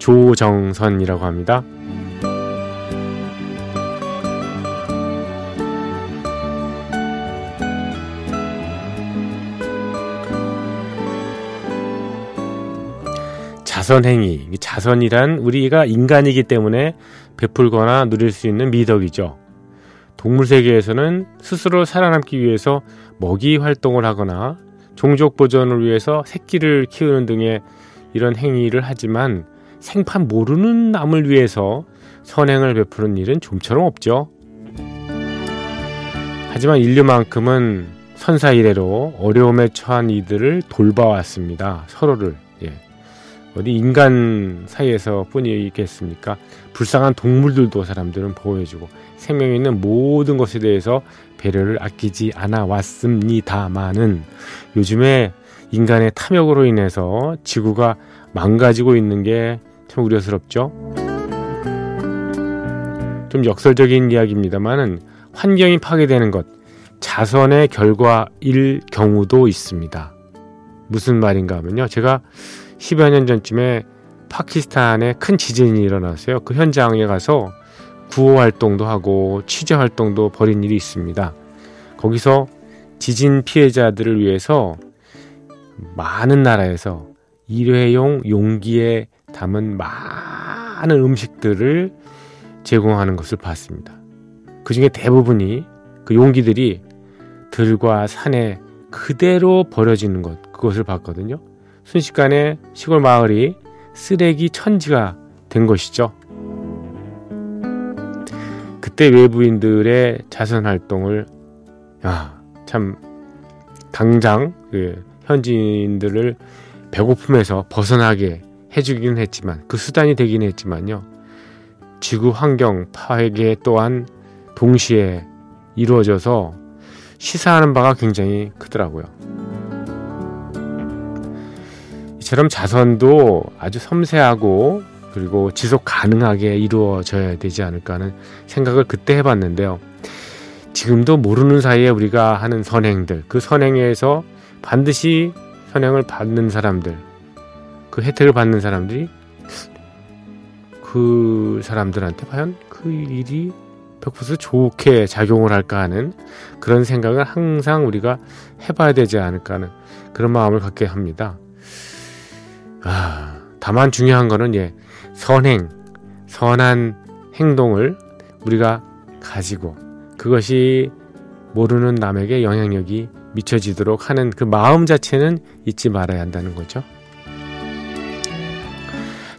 조정선이라고 합니다. 자선행위, 자선이란 우리가 인간이기 때문에 베풀거나 누릴 수 있는 미덕이죠. 동물 세계에서는 스스로 살아남기 위해서 먹이 활동을 하거나 종족 보존을 위해서 새끼를 키우는 등의 이런 행위를 하지만 생판 모르는 남을 위해서 선행을 베푸는 일은 좀처럼 없죠. 하지만 인류만큼은 선사 이래로 어려움에 처한 이들을 돌봐왔습니다. 서로를. 예. 어디 인간 사이에서 뿐이겠습니까? 불쌍한 동물들도 사람들은 보호해주고 생명 있는 모든 것에 대해서 배려를 아끼지 않아 왔습니다만은 요즘에 인간의 탐욕으로 인해서 지구가 망가지고 있는 게 참 우려스럽죠. 좀 역설적인 이야기입니다만은 환경이 파괴되는 것, 자선의 결과일 경우도 있습니다. 무슨 말인가 하면요. 제가 10여 년 전쯤에 파키스탄에 큰 지진이 일어났어요. 그 현장에 가서 구호 활동도 하고 취재 활동도 벌인 일이 있습니다. 거기서 지진 피해자들을 위해서 많은 나라에서 일회용 용기에 담은 많은 음식들을 제공하는 것을 봤습니다. 그 중에 대부분이 그 용기들이 들과 산에 그대로 버려지는 것, 그것을 봤거든요. 순식간에 시골 마을이 쓰레기 천지가 된 것이죠. 그때 외부인들의 자선 활동을 야, 참 당장 그 현지인들을 배고픔에서 벗어나게 해주기는 했지만 그 수단이 되긴 했지만요. 지구 환경 파괴 또한 동시에 이루어져서 시사하는 바가 굉장히 크더라고요. 이처럼 자선도 아주 섬세하고 그리고 지속 가능하게 이루어져야 되지 않을까 하는 생각을 그때 해봤는데요. 지금도 모르는 사이에 우리가 하는 선행들, 그 선행에서 반드시 선행을 받는 사람들, 그 혜택을 받는 사람들이 그 사람들한테 과연 그 일이 100% 좋게 작용을 할까 하는 그런 생각을 항상 우리가 해봐야 되지 않을까 하는 그런 마음을 갖게 합니다. 아, 다만 중요한 거는 예, 선행, 선한 행동을 우리가 가지고 그것이 모르는 남에게 영향력이 미쳐지도록 하는 그 마음 자체는 잊지 말아야 한다는 거죠.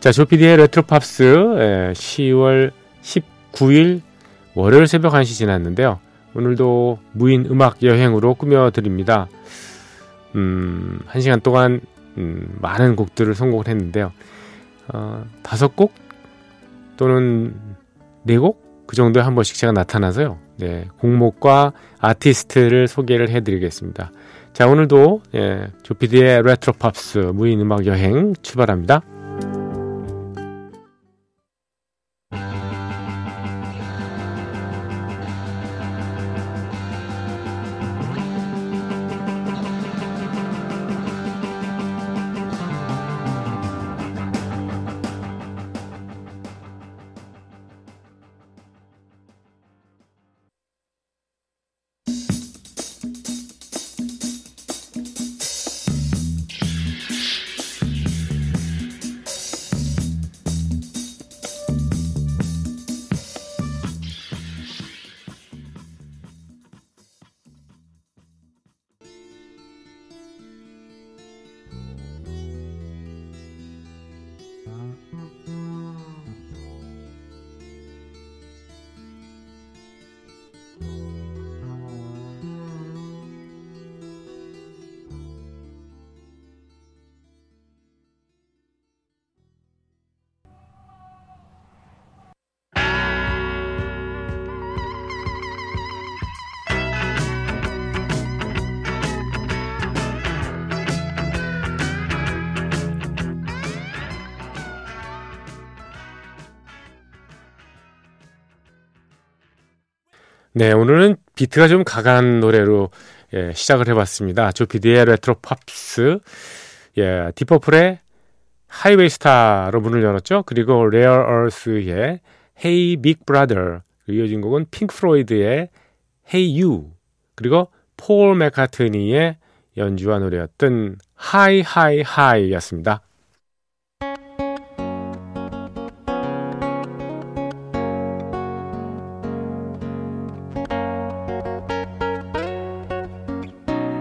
자, 조피디의 레트로팝스 10월 19일 월요일 새벽 1시 지났는데요. 오늘도 무인 음악 여행으로 꾸며드립니다. 음, 1시간 동안 음, 많은 곡들을 선곡을 했는데요. 어, 다섯 곡 또는 네 곡 그 정도에 한 번씩 제가 나타나서요. 네, 곡목과 아티스트를 소개를 해드리겠습니다. 자, 오늘도 예, 조피디의 레트로 팝스 무인 음악 여행 출발합니다. 네, 오늘은 비트가 좀 강한 노래로 예, 시작을 해봤습니다. 조피디의 레트로 팝스, 예, 딥 퍼플의 Highway Star로 문을 열었죠. 그리고 레어 얼스의 Hey Big Brother, 이어진 곡은 핑크 플로이드의 Hey You, 그리고 폴 맥카트니의 연주와 노래였던 Hi Hi Hi였습니다.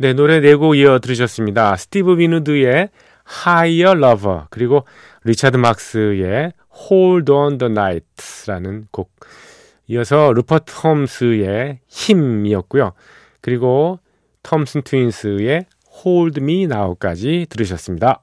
네, 노래 네 곡 이어 들으셨습니다. 스티브 윈우드의 Higher Love 그리고 리차드 막스의 Hold on the Night라는 곡 이어서 루퍼트 홈스의 Him이었고요. 그리고 톰슨 트윈스의 Hold Me Now까지 들으셨습니다.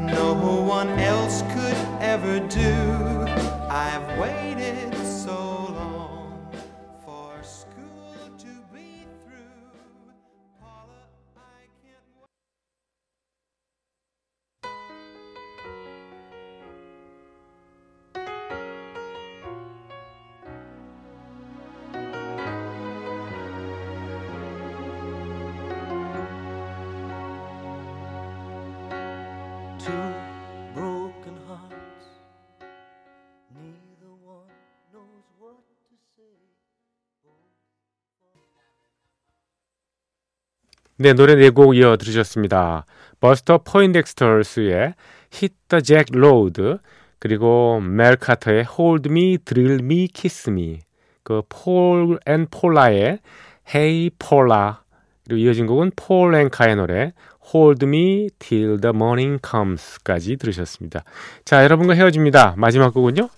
no one else could ever do. I've waited. 네, 노래 네 곡 이어 들으셨습니다. 버스터 포인덱스터스의 Hit the Road Jack 그리고 멜 카터의 Hold Me, Thrill Me, Kiss Me 그 폴 앤 폴라의 Hey Paula 그리고 이어진 곡은 폴 앵카의 노래 Hold Me Till the Morning Comes까지 들으셨습니다. 자, 여러분과 헤어집니다. 마지막 곡은요.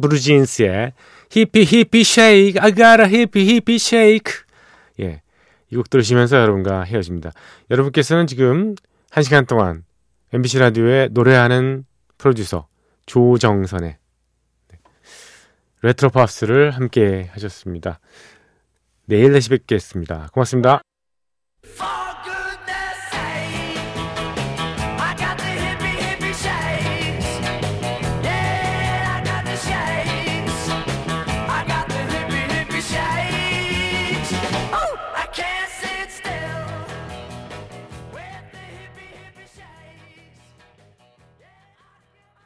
Blue Jeans의 Hippy Hippy Shake I got a Hippy Hippy Shake 예, 이 곡 들으시면서 여러분과 헤어집니다. 여러분께서는 지금 1시간 동안 MBC 라디오에 노래하는 프로듀서 조정선의 네, 레트로 팝스를 함께 하셨습니다. 내일 다시 뵙겠습니다. 고맙습니다.